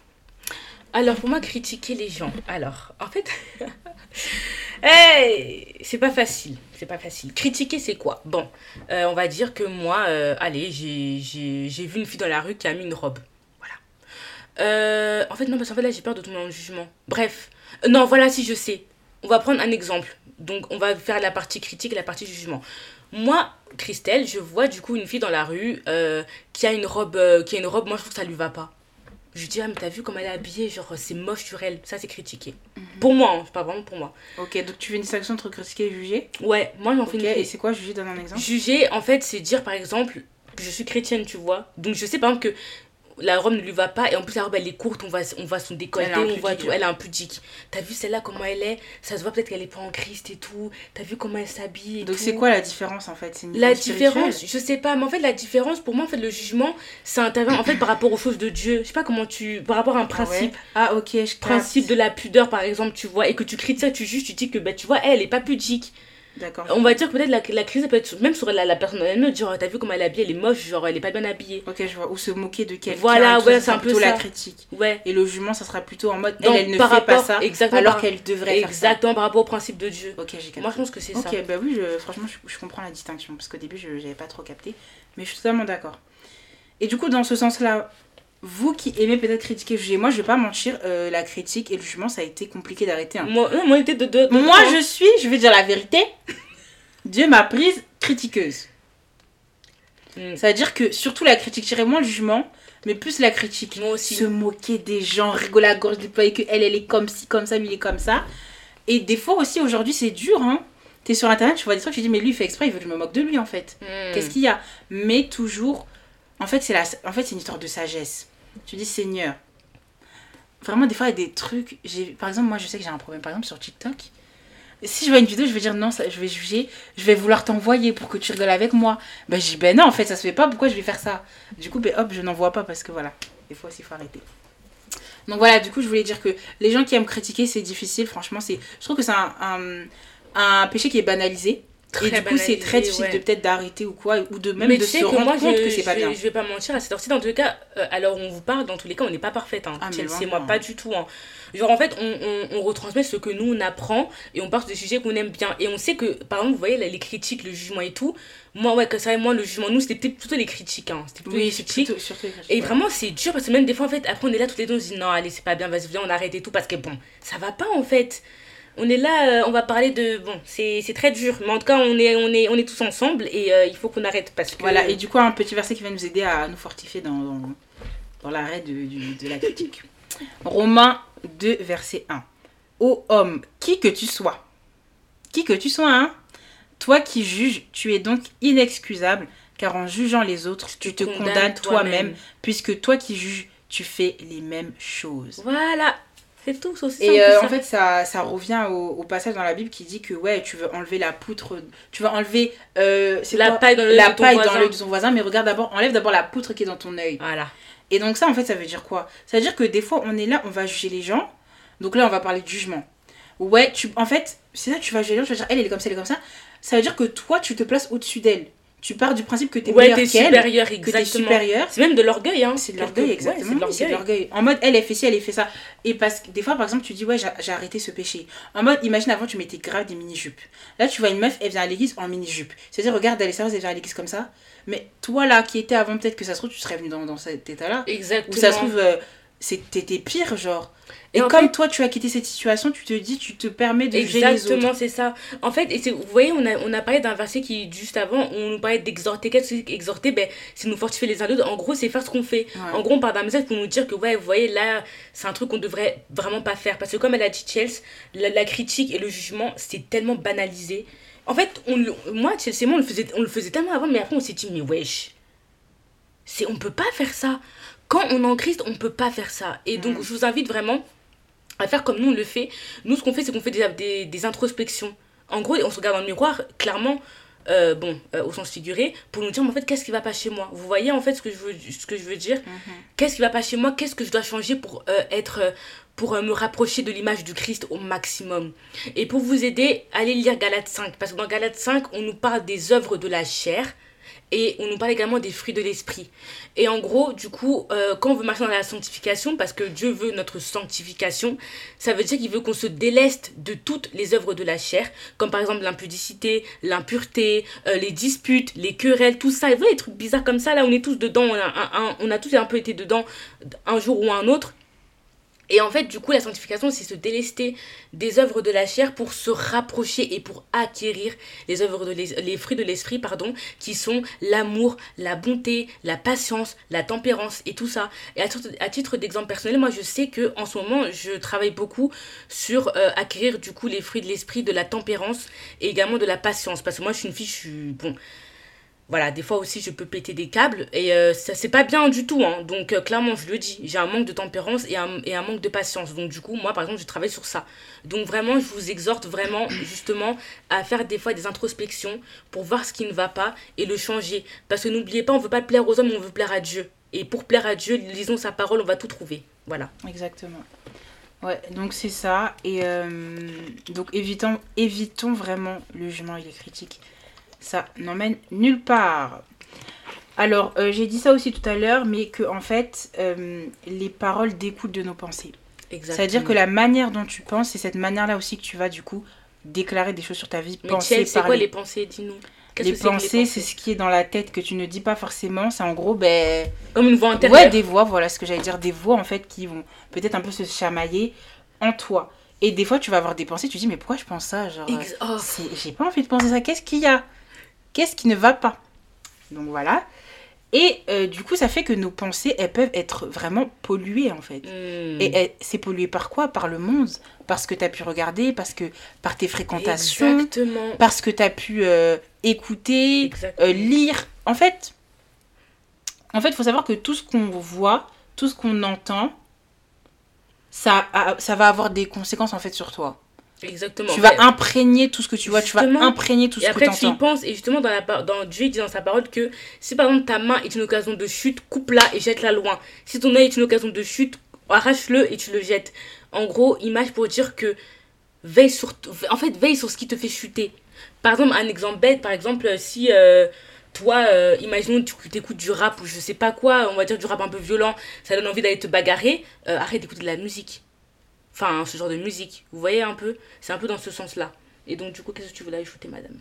Alors, pour moi, critiquer les gens. Alors, en fait. hey, c'est pas facile. C'est pas facile. Critiquer, c'est quoi? Bon, euh, on va dire que moi, euh, allez, j'ai vu une fille dans la rue qui a mis une robe. Voilà. Euh, en fait, non, parce qu'en là, j'ai peur de tomber dans le jugement. Bref. Non, voilà, si je sais. On va prendre un exemple. Donc, on va faire la partie critique et la partie jugement. Moi, Christelle, je vois du coup une fille dans la rue qui a une robe, qui a une robe, moi je trouve que ça lui va pas. Je lui dis, ah, mais t'as vu comment elle est habillée Genre, c'est moche sur elle. Ça, c'est critiqué. Mhm. Pour moi, hein, c'est pas vraiment pour moi. Ok, donc tu fais une distinction entre critiquer et juger? Ouais, moi, j'en fais une. Et c'est quoi juger? Donne un exemple. Juger, en fait, c'est dire, par exemple, que je suis chrétienne, tu vois. Donc, je sais, par exemple, que la robe ne lui va pas et en plus la robe elle est courte on va on va son décolleté on voit tout elle est un pudique. T'as vu celle-là comment elle est? Ça se voit peut-être qu'elle est pas en Christ et tout. T'as vu comment elle s'habille donc c'est quoi la différence en fait? La différence je sais pas mais en fait la différence pour moi en fait le jugement ça intervient en fait par rapport aux choses de Dieu. Je sais pas comment tu par rapport à un ah principe. ah, ok je principe de la pudeur par exemple tu vois et que tu critiques tu juges tu dis que bah tu vois elle, elle est pas pudique D'accord. On va dire que peut-être la, la crise peut être même sur la, la personne elle-même, genre t'as vu comment elle est habillée, elle est moche, genre elle est pas bien habillée. Ok, je vois. Ou se moquer de quelqu'un. Voilà, ouais, c'est un peu la critique. Ouais. Et le jugement, ça sera plutôt en mode elle, elle ne fait pas ça, alors qu'elle devrait faire ça. Exactement, par rapport au principe de Dieu. Ok, j'ai Moi, je pense que c'est ça. Ok, bah oui, franchement, je, comprends la distinction parce qu'au début, je n'avais pas trop capté, mais je suis totalement d'accord. Et du coup, dans ce sens-là, vous qui aimez peut-être critiquer, juger, moi je vais pas mentir, euh, la critique et le jugement ça a été compliqué d'arrêter. Hein. Moi, moi, de, de, moi je suis, je vais dire la vérité, Dieu m'a prise critiqueuse. Mm. Ça veut dire que surtout la critique, je moins le jugement, mais plus la critique. Moi aussi. Se moquer des gens, rigoler à gorge déployée, que elle, elle est comme ci, comme ça, lui, il est comme ça. Et des fois aussi, aujourd'hui, c'est dur, hein. T'es sur internet, tu vois des trucs, tu dis, mais lui, il fait exprès, il veut que je me moque de lui, en fait. Mm. Qu'est-ce qu'il y a? Mais toujours, en fait, c'est la... en fait, une histoire de sagesse. Tu dis, Seigneur, vraiment, des fois, il y a des trucs. Par exemple, moi, je sais que j'ai un problème, par exemple, sur TikTok si je vois une vidéo, je vais dire non, ça, je vais juger, je vais vouloir t'envoyer pour que tu rigoles avec moi. Ben je dis ben non, en fait, ça se fait pas, pourquoi je vais faire ça? Du coup, ben hop, je n'envoie pas parce que voilà, des fois il faut arrêter. Donc voilà, du coup, je voulais dire que les gens qui aiment critiquer, c'est difficile, franchement, c'est je trouve que c'est un, péché qui est banalisé et du coup, c'est très difficile de peut-être d'arrêter ou quoi, ou de même de se rendre moi, compte je, que c'est pas je, bien. Je vais pas mentir, à cette heure-ci, dans tous les cas, euh, alors on vous parle, dans tous les cas, on n'est pas parfaite. Hein. Ah, mais c'est moi, pas du tout. Hein. Genre, en fait, on, on, on retransmet ce que nous, on apprend et on parle sur des sujets qu'on aime bien. Et on sait que, par exemple, vous voyez, là, les critiques, le jugement et tout, moi, ouais, que ça, moi, le jugement, nous, c'était plutôt les critiques. Hein. C'était plutôt Oui, les critiques. plutôt- surtout Et ouais. vraiment, c'est dur parce que même des fois, en fait, après, on est là tous les deux, on se dit non, allez, c'est pas bien, vas-y, viens, on arrête et tout parce que bon, ça va pas en fait. On est là, euh, on va parler de. Bon, c'est très dur, mais en tout cas, on est, on est, on est tous ensemble et euh, il faut qu'on arrête parce que. Voilà, et du coup, un petit verset qui va nous aider à nous fortifier dans, dans, dans l'arrêt de, de la critique. Romains 2, verset 1. Ô homme, qui que tu sois, qui que tu sois, hein, toi qui juges, tu es donc inexcusable, car en jugeant les autres, tu te condamnes toi-même, puisque toi qui juges, tu fais les mêmes choses. Voilà, c'est tout, c'est aussi Et euh, en fait, ça, ça revient au, au passage dans la Bible qui dit que ouais, tu veux enlever la poutre, tu veux enlever euh, c'est La quoi paille dans la de l'œil de son voisin, mais regarde d'abord, enlève d'abord la poutre qui est dans ton œil. Voilà. Et donc ça, en fait, ça veut dire quoi? Ça veut dire que des fois, on est là, on va juger les gens. Donc là, on va parler de jugement. Ouais, tu, en fait, c'est ça, tu vas juger les gens, tu vas dire, elle, elle est comme ça, elle est comme ça. Ça veut dire que toi, tu te places au-dessus d'elle. Tu pars du principe que t'es Ouais, meilleur t'es qu'elle, supérieur, que t'es exactement. supérieur. C'est même de l'orgueil, hein. C'est de l'orgueil, exactement. c'est de oui, c'est de l'orgueil. En mode, elle, elle fait ci, elle, fait ça. Et parce que des fois, par exemple, tu dis, ouais, j'ai arrêté ce péché. En mode, imagine avant, tu mettais grave des mini-jupes. Là, tu vois une meuf, elle vient à l'église en mini-jupe. C'est-à-dire, regarde, elle est sérieuse, elle vient à l'église comme ça. Mais toi, là, qui étais avant, peut-être que ça se trouve, tu serais venu dans, dans cet état-là. Exactement. Ou ça se trouve, euh, t'étais pire, genre. Et, comme fait- toi, tu as quitté cette situation, tu te dis, tu te permets de juger les autres. Exactement, c'est ça. En fait, et vous voyez, on a, on a parlé d'un verset qui, juste avant, on nous parlait d'exhorter. Qu'est-ce que c'est qu'exhorter? Ben, C'est nous fortifier les uns les autres. En gros, c'est faire ce qu'on fait. Ouais. En gros, on parle d'un message pour nous dire que, ouais, vous voyez, là, c'est un truc qu'on devrait vraiment pas faire. Parce que, comme elle a dit Chelsea, la, la critique et le jugement, c'est tellement banalisé. En fait, on, moi, Chelsea et moi, on le, faisait, on le faisait tellement avant, mais après, on s'est dit, mais wesh, c'est, on peut pas faire ça. Quand on est en Christ, on peut pas faire ça. Et donc, Mm. je vous invite vraiment à faire comme nous on le fait. Nous, ce qu'on fait, c'est qu'on fait des, des, des introspections. En gros, on se regarde dans le miroir, clairement, euh, bon, euh, au sens figuré, pour nous dire, mais en fait, qu'est-ce qui va pas chez moi? Vous voyez, en fait, ce que je veux, ce que je veux dire? Mhm. Qu'est-ce qui va pas chez moi? Qu'est-ce que je dois changer pour euh, être... pour me rapprocher de l'image du Christ au maximum? Et pour vous aider, allez lire Galates 5. Parce que dans Galates 5, on nous parle des œuvres de la chair. Et on nous parle également des fruits de l'esprit. Et en gros, du coup, euh, quand on veut marcher dans la sanctification, parce que Dieu veut notre sanctification, ça veut dire qu'il veut qu'on se déleste de toutes les œuvres de la chair, comme par exemple l'impudicité, l'impureté, euh, les disputes, les querelles, tout ça. Et vous voyez, les trucs bizarres comme ça, là, on est tous dedans, on a, on a tous un peu été dedans un jour ou un autre. Et en fait, du coup, la sanctification, c'est se délester des œuvres de la chair pour se rapprocher et pour acquérir les œuvres de l'es- fruits de l'esprit, pardon, qui sont l'amour, la bonté, la patience, la tempérance et tout ça. Et à titre, à titre d'exemple personnel, moi, je sais que en ce moment, je travaille beaucoup sur euh, acquérir du coup les fruits de l'esprit, de la tempérance et également de la patience. Parce que moi, je suis une fille, je suis bon voilà, des fois aussi je peux péter des câbles et euh, ça c'est pas bien du tout. Hein. Donc euh, clairement, je le dis, j'ai un manque de tempérance et un, manque de patience. Donc du coup, moi par exemple, je travaille sur ça. Donc vraiment, je vous exhorte vraiment justement à faire des fois des introspections pour voir ce qui ne va pas et le changer. Parce que n'oubliez pas, on veut pas plaire aux hommes, on veut plaire à Dieu. Et pour plaire à Dieu, lisons sa parole, on va tout trouver. Voilà. Exactement. Ouais, donc c'est ça. Et euh, donc évitons, évitons vraiment le jugement et les critiques. Ça n'emmène nulle part. Alors, euh, j'ai dit ça aussi tout à l'heure, mais que en fait, euh, les paroles découlent de nos pensées. Exactement. C'est-à-dire que la manière dont tu penses, c'est cette manière-là aussi que tu vas du coup déclarer des choses sur ta vie, Mais penser, c'est quoi les pensées Dis-nous? Les pensées, c'est ce qui est dans la tête que tu ne dis pas forcément. C'est en gros, ben, Comme une voix intérieure. Ouais, des voix, voilà ce que j'allais dire, des voix en fait qui vont peut-être un peu se chamailler en toi. Et des fois, tu vas avoir des pensées, tu te dis, mais pourquoi je pense ça? Genre, oh. j'ai pas envie de penser ça. Qu'est-ce qu'il y a? Qu'est-ce qui ne va pas Donc voilà. Et euh, du coup, ça fait que nos pensées, elles peuvent être vraiment polluées en fait. Hmm. Et c'est pollué par quoi? Par le monde. Parce que tu as pu regarder, parce que par tes fréquentations, Exactement. parce que tu as pu euh, écouter, euh, lire. En fait, en fait, il faut savoir que tout ce qu'on voit, tout ce qu'on entend, ça, a- ça va avoir des conséquences en fait sur toi. Exactement. tu vas imprégner tout ce que tu vois, tu vas imprégner tout Et ce après, que tu tu y entends. penses, et justement, dans, la, dans Dieu dit dans sa parole que si par exemple ta main est une occasion de chute, coupe-la et jette-la loin. Si ton œil est une occasion de chute, arrache-le et tu le jettes. En gros, image pour dire que veille sur, en fait, veille sur ce qui te fait chuter. Par exemple, un exemple bête, par exemple, si euh, toi, euh, imaginons que tu écoutes du rap ou je sais pas quoi, on va dire du rap un peu violent, ça donne envie d'aller te bagarrer, euh, arrête d'écouter de la musique. Enfin, ce genre de musique. Vous voyez un peu C'est un peu dans ce sens-là. Et donc, du coup, qu'est-ce que tu voulais ajouter, madame?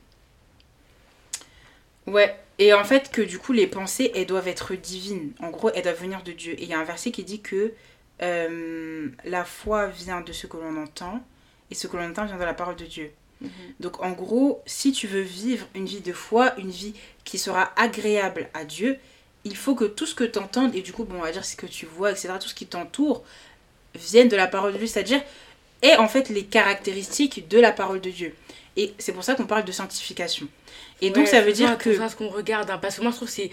Ouais, et en fait que du coup les pensées, elles doivent être divines. En gros, elles doivent venir de Dieu. Et il y a un verset qui dit que euh, la foi vient de ce que l'on entend, et ce que l'on entend vient de la parole de Dieu. Mhm. Donc en gros, si tu veux vivre une vie de foi, une vie qui sera agréable à Dieu, il faut que tout ce que tu entends, et du coup, bon, on va dire ce que tu vois, etc., tout ce qui t'entoure, vienne de la parole de Dieu, c'est-à-dire est en fait les caractéristiques de la parole de Dieu. Et c'est pour ça qu'on parle de sanctification. Et donc Ouais, ça veut dire que... à ce qu'on regarde, hein, parce que moi, je trouve que c'est.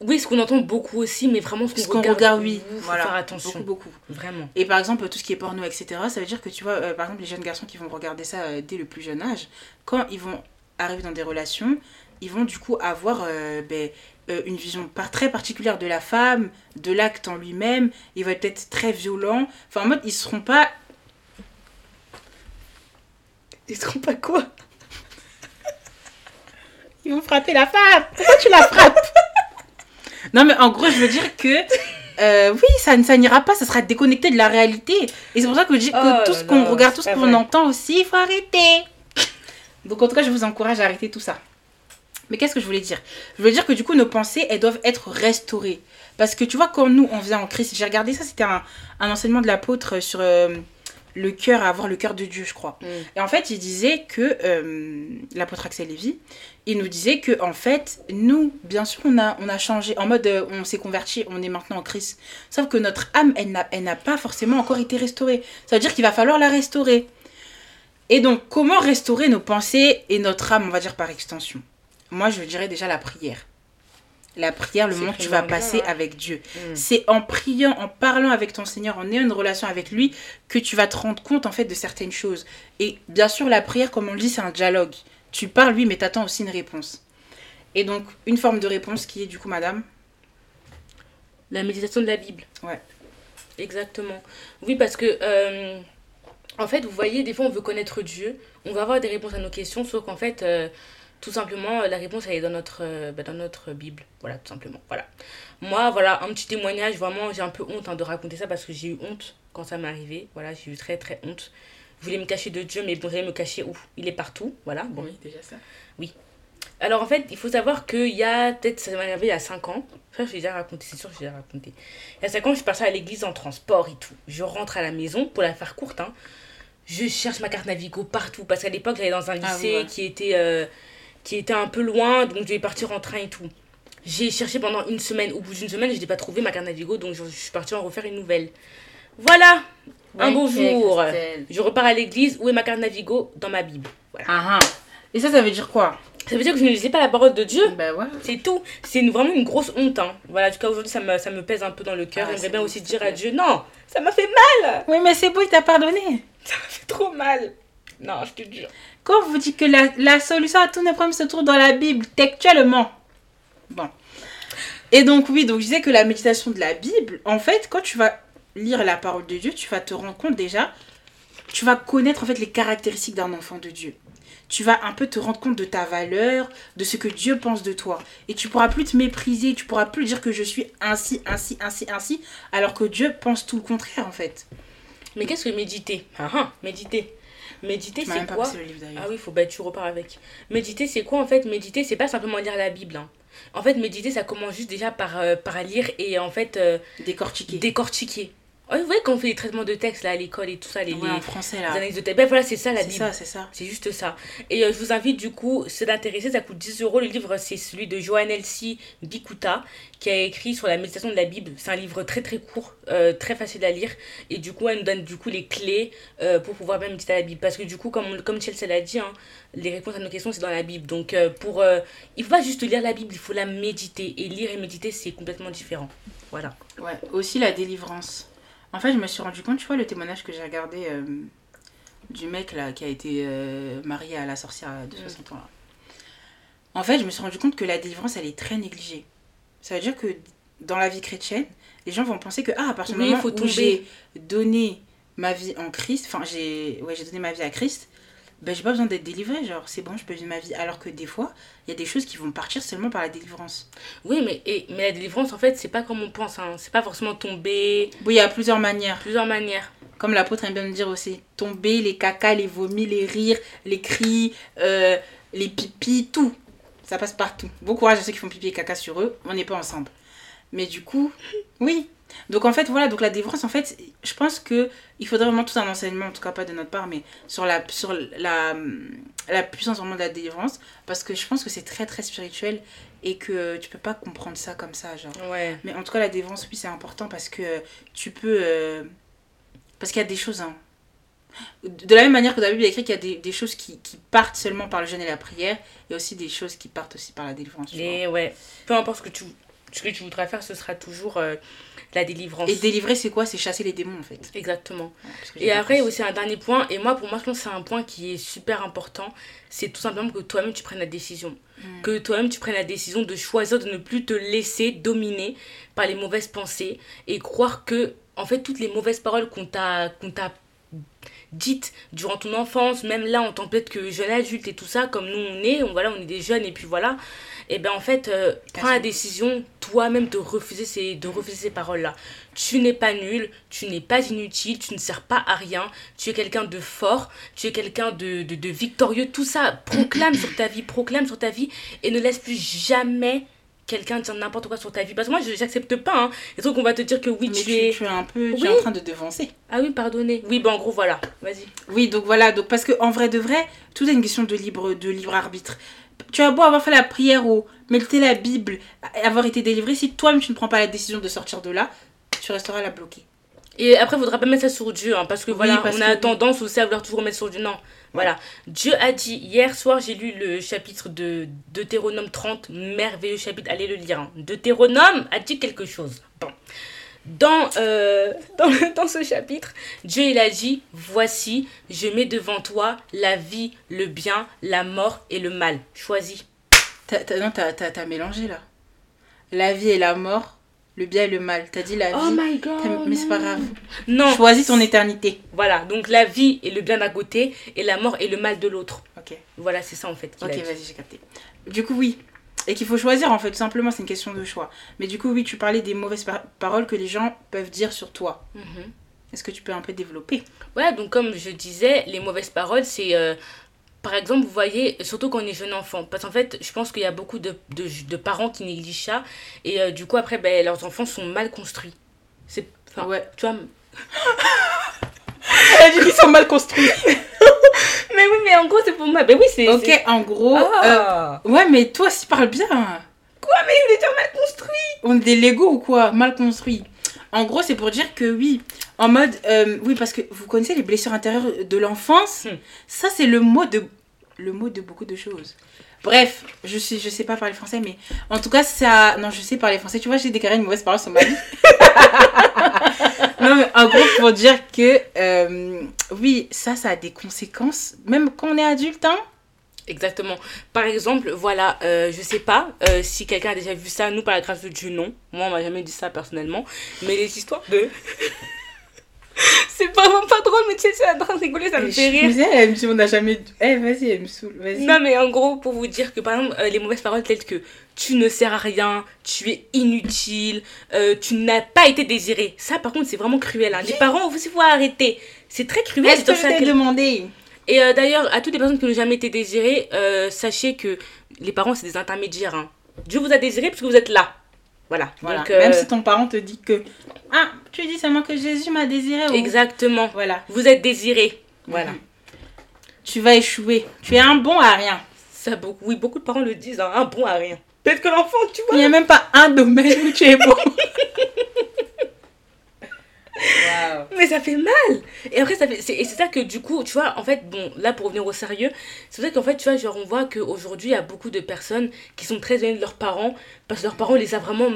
Oui, ce qu'on entend beaucoup aussi, mais vraiment ce qu'on Ce qu'on regarde, regarde, oui, faut voilà, faire attention. beaucoup, beaucoup. Vraiment. Et par exemple, tout ce qui est porno, etc., ça veut dire que tu vois, euh, par exemple, les jeunes garçons qui vont regarder ça euh, dès le plus jeune âge, quand ils vont arriver dans des relations, ils vont du coup avoir euh, ben, euh, une vision par très particulière de la femme, de l'acte en lui-même. Ils vont être très violents. Enfin, en mode, ils seront pas. Ils seront pas quoi? Ils vont frapper la femme Pourquoi tu la frappes? Non, mais en gros, je veux dire que. euh, oui, ça, ça n'ira pas, ça sera déconnecté de la réalité. Et c'est pour ça que je dis que Oh tout ce qu'on regarde, tout ce qu'on entend aussi, il faut arrêter. Donc en tout cas, je vous encourage à arrêter tout ça. Mais qu'est-ce que je voulais dire? Je voulais dire que du coup, nos pensées, elles doivent être restaurées. Parce que tu vois, quand nous, on vient en Christ, j'ai regardé ça, c'était un, un enseignement de l'apôtre sur euh, le cœur, avoir le cœur de Dieu, je crois. Mm. Et en fait, il disait que, euh, l'apôtre Axel Lévy, il nous disait que, en fait, nous, bien sûr, on a, on a changé, en mode, euh, on s'est converti, on est maintenant en Christ. Sauf que notre âme, elle n'a, elle n'a pas forcément encore été restaurée. Ça veut dire qu'il va falloir la restaurer. Et donc, comment restaurer nos pensées et notre âme, on va dire par extension? Moi, je dirais déjà la prière. La prière, le moment que tu vas passer hein. avec Dieu. Mm. C'est en priant, en parlant avec ton Seigneur, en ayant une relation avec lui, que tu vas te rendre compte en fait de certaines choses. Et bien sûr, la prière, comme on le dit, c'est un dialogue. Tu parles, lui, mais t'attends aussi une réponse. Et donc, une forme de réponse qui est du coup, madame? La méditation de la Bible. Ouais. Exactement. Oui, parce que, euh, en fait, vous voyez, des fois, on veut connaître Dieu, on va avoir des réponses à nos questions, sauf qu'en fait, euh, tout simplement, la réponse, elle est dans notre, euh, bah, dans notre Bible. Voilà, tout simplement. Voilà. Moi, voilà, un petit témoignage, vraiment, j'ai un peu honte hein, de raconter ça parce que j'ai eu honte quand ça m'est arrivé. Voilà, j'ai eu très, très honte. Je voulais me cacher de Dieu, mais bon, j'allais me cacher où? Il est partout. Voilà, bon. déjà ça. Alors en fait, il faut savoir qu'il y a peut-être, ça m'est arrivé il y a 5 ans. Ça, je l'ai déjà raconté, c'est sûr que je l'ai déjà raconté. Il y a 5 ans, je suis partie à l'église en transport et tout. Je rentre à la maison, pour la faire courte, hein. Je cherche ma carte Navigo partout. Parce qu'à l'époque, j'allais dans un Ah, lycée ouais. qui, était, euh, qui était un peu loin, donc je devais partir en train et tout. J'ai cherché pendant une semaine. Au bout d'une semaine, je n'ai pas trouvé ma carte Navigo, donc je, je suis partie en refaire une nouvelle. Voilà Un beau jour. Je repars à l'église, où est ma carte Navigo? Dans ma Bible. Voilà. Ah ah. Et ça, ça veut dire quoi? Ça veut dire que je ne lisais pas la parole de Dieu Bah ouais. c'est tout. C'est vraiment une grosse honte. Hein. Voilà, en tout cas, aujourd'hui, ça me, ça me pèse un peu dans le cœur. Ah, J'aimerais bien aussi dire à. Dieu, non, ça m'a fait mal. Oui, mais c'est beau, il t'a pardonné. Ça m'a fait trop mal. Non, je te jure. Quand vous dit que la, la solution à tous nos problèmes se trouve dans la Bible, textuellement. Bon. Et donc, oui, donc je disais que la méditation de la Bible, en fait, quand tu vas lire la parole de Dieu, tu vas te rendre compte déjà, tu vas connaître en fait les caractéristiques d'un enfant de Dieu. Tu vas un peu te rendre compte de ta valeur, de ce que Dieu pense de toi. Et tu pourras plus te mépriser, tu pourras plus dire que je suis ainsi, ainsi, ainsi, ainsi, alors que Dieu pense tout le contraire en fait. Mais qu'est-ce que méditer? Ah ah, méditer. Méditer, c'est quoi le livre. Ah oui, faut bah tu repars avec. Méditer, c'est quoi en fait? Méditer, c'est pas simplement lire la Bible. hein. En fait, méditer, ça commence juste déjà par, euh, par lire et en fait euh, Décortiquer. décortiquer. Oh, vous voyez quand on fait les traitements de texte là à l'école et tout ça, les, Ouais, les- en français les là. analyses de texte. Ben voilà, c'est ça la C'est Bible. ça, c'est ça. C'est juste ça. Et euh, je vous invite du coup, c'est d'intéresser, ça coûte 10 euros. Le livre, c'est celui de Johan Elsie Bikuta, qui a écrit sur la méditation de la Bible. C'est un livre très très court, euh, très facile à lire. Et du coup, elle nous donne du coup les clés euh, pour pouvoir même méditer la Bible. Parce que du coup, comme, comme Chelsea l'a dit, hein, les réponses à nos questions, c'est dans la Bible. Donc, euh, pour, euh, il faut pas juste lire la Bible, il faut la méditer. Et lire et méditer, c'est complètement différent. Voilà. Ouais, aussi la délivrance. En fait, je me suis rendu compte, tu vois, le témoignage que j'ai regardé euh, du mec là qui a été euh, marié à la sorcière de Mm. 60 ans là. En fait, je me suis rendu compte que la délivrance, elle est très négligée. Ça veut dire que dans la vie chrétienne, les gens vont penser que, ah, à partir du Oui, moment faut où j'ai donné ma vie en Christ, enfin, j'ai ouais, j'ai donné ma vie à Christ, ben j'ai pas besoin d'être délivré, genre c'est bon, je peux vivre ma vie. Alors que des fois, il y a des choses qui vont partir seulement par la délivrance. Oui, mais, et, mais la délivrance, en fait, c'est pas comme on pense. Hein. C'est pas forcément tomber. Oui, il y a plusieurs manières. Plusieurs manières. Comme l'apôtre aime bien nous dire aussi, tomber, les cacas, les vomis, les rires, les cris, euh, les pipis, tout. Ça passe partout. Bon courage à ceux qui font pipi et caca sur eux, on n'est pas ensemble. Mais du coup, oui, donc en fait, voilà, donc la délivrance, en fait, je pense que il faudrait vraiment tout un enseignement, en tout cas pas de notre part, mais sur la, sur la, la puissance vraiment de la délivrance, parce que je pense que c'est très très spirituel et que tu peux pas comprendre ça comme ça, genre. Ouais. Mais en tout cas, la délivrance, oui, c'est important parce que tu peux... euh, parce qu'il y a des choses... hein. De la même manière que dans la Bible, il y a écrit qu'il y a des, des choses qui, qui partent seulement par le jeûne et la prière, il y a aussi des choses qui partent aussi par la délivrance. Les, ouais. Peu importe ce que tu, ce que tu voudras faire, ce sera toujours euh, la délivrance. Et délivrer, c'est quoi? C'est chasser les démons, en fait. Exactement. Ouais, Et après, aussi un dernier point, et moi pour moi je pense que c'est un point qui est super important, c'est tout simplement que toi-même tu prennes la décision. Mm. Que toi-même tu prennes la décision de choisir de ne plus te laisser dominer par les mauvaises pensées et croire que, en fait, toutes les mauvaises paroles qu'on t'a qu'on t'a dites durant ton enfance, même là en tant peut-être que jeune adulte et tout ça, comme nous on est, on, voilà, on est des jeunes et puis voilà, et ben en fait, euh, prends la décision toi-même de refuser ces, de refuser ces paroles-là. Tu n'es pas nul, tu n'es pas inutile, tu ne sers pas à rien, tu es quelqu'un de fort, tu es quelqu'un de, de, de victorieux, tout ça, proclame sur ta vie, proclame sur ta vie et ne laisse plus jamais quelqu'un dire n'importe quoi sur ta vie. Parce que moi, je j'accepte pas, hein. Les trucs qu'on va te dire que oui, Mais tu, tu, es... tu es un peu... Tu es en train de devancer. Ah oui, pardonnez. Oui, ben en gros, voilà. Vas-y. Oui, donc voilà, donc parce que en vrai de vrai, tout est une question de libre, de libre arbitre. Tu as beau avoir fait la prière ou méditer la Bible, avoir été délivré, si toi-même tu ne prends pas la décision de sortir de là, tu resteras là bloqué. Et après, faudra pas mettre ça sur Dieu, hein, parce que Oui, voilà, parce on a que- tendance aussi à vouloir toujours mettre sur Dieu. Non, voilà. Dieu a dit, hier soir, j'ai lu le chapitre de Deutéronome 30, merveilleux chapitre, allez le lire. hein. Deutéronome a dit quelque chose. Bon. Dans, euh, dans, dans ce chapitre, Dieu il a dit, voici, je mets devant toi la vie, le bien, la mort et le mal. Choisis. T'as, t'as- non, t'as, t'as- t'as mélangé là. La vie et la mort, le bien et le mal. T'as dit la vie. Oh my god. mais c'est pas grave. Non. Choisis ton éternité. Voilà, donc la vie est le bien d'un côté et la mort est le mal de l'autre. Ok. Voilà, c'est ça en fait. Ok, vas-y, j'ai capté. Du coup, oui. Et qu'il faut choisir, en fait, tout simplement, c'est une question de choix. Mais du coup, oui, tu parlais des mauvaises par- paroles que les gens peuvent dire sur toi. Mhm. Est-ce que tu peux un peu développer? Voilà, donc comme je disais, les mauvaises paroles, c'est euh, par exemple, vous voyez, surtout quand on est jeune enfant, parce qu'en fait, je pense qu'il y a beaucoup de, de, de parents qui négligent ça, et euh, du coup, après, ben, leurs enfants sont mal construits. C'est, enfin, Ouais. tu vois. Elle dit qu'ils sont mal construits. Mais oui, mais en gros, c'est pour moi. Ben oui, c'est. Ok, en gros. Ah. euh, ouais, mais toi aussi parle bien. Quoi, mais il est déjà mal construit On est des Lego ou quoi? Mal construits. En gros, c'est pour dire que oui, en mode. euh, oui, parce que vous connaissez les blessures intérieures de l'enfance. Hmm. Ça, c'est le mot de. Le mot de beaucoup de choses. Bref, je sais, je sais pas parler français, mais en tout cas, ça. Non, je sais parler français. Tu vois, j'ai déclaré une mauvaise parole sur ma vie. non, mais en gros, pour dire que. euh, oui, ça, ça a des conséquences. Même quand on est adulte, hein. Exactement. Par exemple, voilà, euh, je sais pas euh, si quelqu'un a déjà vu ça, nous, par la grâce de Dieu, non. Moi, on m'a jamais dit ça personnellement. Mais les histoires de. c'est pas vraiment pas drôle, mais tu sais, c'est en train de rigoler, ça me fait rire. disais, elle me dit, on n'a jamais. Eh, vas-y, elle me saoule. Vas-y. Non, mais en gros, pour vous dire que par exemple, euh, les mauvaises paroles telles que tu ne sers à rien, tu es inutile, euh, tu n'as pas été désiré. Ça, par contre, c'est vraiment cruel. Hein. Les parents, vous faut arrêter. C'est très cruel. Est-ce que je t'ai quel- demandé? Et euh, d'ailleurs, à toutes les personnes qui n'ont jamais été désirées, euh, sachez que les parents, c'est des intermédiaires. hein. Dieu vous a désiré puisque vous êtes là. Voilà. Voilà. Donc, euh, Même si ton parent te dit que. Ah, tu dis seulement que Jésus m'a désiré. ou- Exactement. Voilà. Vous êtes désiré. Voilà. Mhm. Tu vas échouer. Tu es un bon à rien. Ça, beaucoup, oui, beaucoup de parents le disent. Hein, un bon à rien. Peut-être que l'enfant, tu Il vois. n'y a même pas un domaine où tu es bon. Mais ça fait mal. Et après, ça fait... c'est- Et c'est ça que du coup, tu vois, en fait, bon, là, pour revenir au sérieux, c'est vrai qu'en fait, tu vois, genre, on voit qu'aujourd'hui, il y a beaucoup de personnes qui sont très éloignées de leurs parents, parce que leurs parents les a vraiment...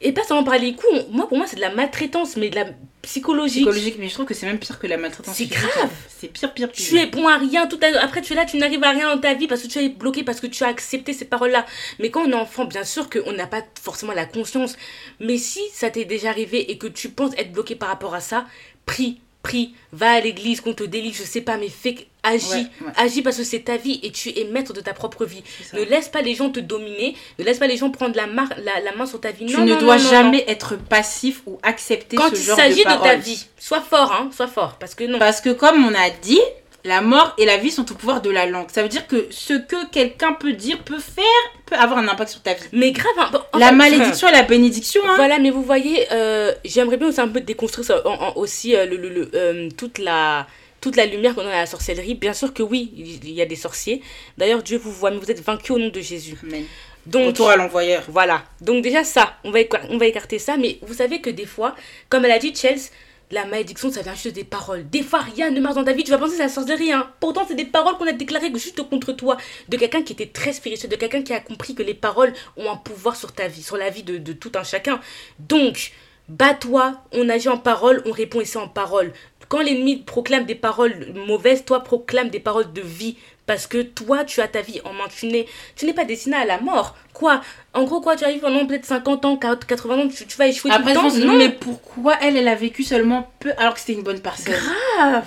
Et pas seulement par les coups, moi, pour moi, c'est de la maltraitance, mais de la psychologique. Psychologique, mais je trouve que c'est même pire que la maltraitance. C'est grave. C'est pire, pire, pire. Tu es bon à rien, tout à- après tu es là, tu n'arrives à rien dans ta vie parce que tu es bloqué, parce que tu as accepté ces paroles-là. Mais quand on est enfant, bien sûr qu'on n'a pas forcément la conscience. Mais si ça t'est déjà arrivé et que tu penses être bloqué par rapport à ça, prie, prie, va à l'église, qu'on te délivre, je sais pas, mais fais Agis, Ouais, ouais. agis parce que c'est ta vie et tu es maître de ta propre vie. Ne laisse pas les gens te dominer, ne laisse pas les gens prendre la, mar- la, la main sur ta vie. Tu non, ne non, dois non, jamais être passif ou accepter. Quand ce il genre s'agit de ta vie, sois fort, hein, sois fort. Parce que non. Parce que comme on a dit, la mort et la vie sont au pouvoir de la langue. Ça veut dire que ce que quelqu'un peut dire, peut faire, peut avoir un impact sur ta vie. Mais grave, hein, bon, la fait, malédiction et la bénédiction, hein. Voilà, mais vous voyez, euh, j'aimerais bien aussi un peu déconstruire ça, en- en- aussi euh, le, le- le, euh, toute, la, toute la lumière qu'on a à la sorcellerie. Bien sûr que oui, il y a des sorciers. D'ailleurs, Dieu vous voit, mais vous êtes vaincus au nom de Jésus. Amen. Donc, Retour à l'envoyeur. voilà. Donc déjà ça, on va, on va écarter ça. Mais vous savez que des fois, comme elle a dit Chelsea, la malédiction, ça vient juste des paroles. Des fois, rien ne marche dans ta vie. Tu vas penser que c'est la sorcellerie. Hein. Pourtant, c'est des paroles qu'on a déclarées juste contre toi. De quelqu'un qui était très spirituel. De quelqu'un qui a compris que les paroles ont un pouvoir sur ta vie, sur la vie de, de tout un chacun. Donc, bats-toi. On agit en parole. On répond ici en parole. Quand l'ennemi proclame des paroles mauvaises, toi proclame des paroles de vie. Parce que toi, tu as ta vie en main. Tu n'es, tu n'es pas destiné à la mort. Quoi? En gros, quoi Tu arrives pendant peut-être 50 ans, 40, 80 ans, tu, tu vas échouer Après, tout le temps? non, mais pourquoi elle, elle a vécu seulement peu alors que c'était une bonne personne? Grave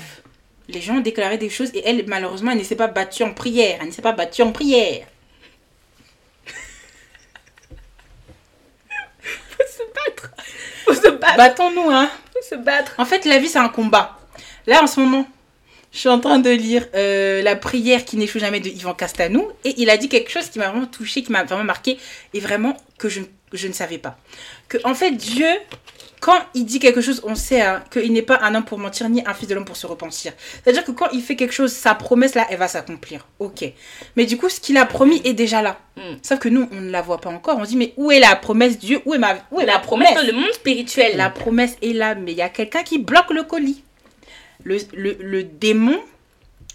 Les gens ont déclaré des choses et elle, malheureusement, elle ne s'est pas battue en prière. Elle ne s'est pas battue en prière. Faut se battre Faut se battre Battons-nous, hein. Faut se battre En fait, la vie, c'est un combat. Là, en ce moment, je suis en train de lire euh, La prière qui n'échoue jamais de Yvan Castanou. Et il a dit quelque chose qui m'a vraiment touché, qui m'a vraiment marqué. Et vraiment que je, je ne savais pas. Que, en fait, Dieu, quand il dit quelque chose, on sait hein, qu'il n'est pas un homme pour mentir, ni un fils de l'homme pour se repentir. C'est-à-dire que quand il fait quelque chose, sa promesse, là, elle va s'accomplir. Ok. Mais du coup, ce qu'il a promis est déjà là. Mm. Sauf que nous, on ne la voit pas encore. On se dit, mais où est la promesse Dieu? Où est ma, où est La promesse promesse? dans le monde spirituel. la promesse est là, mais il y a quelqu'un qui bloque le colis. Le, le, le démon,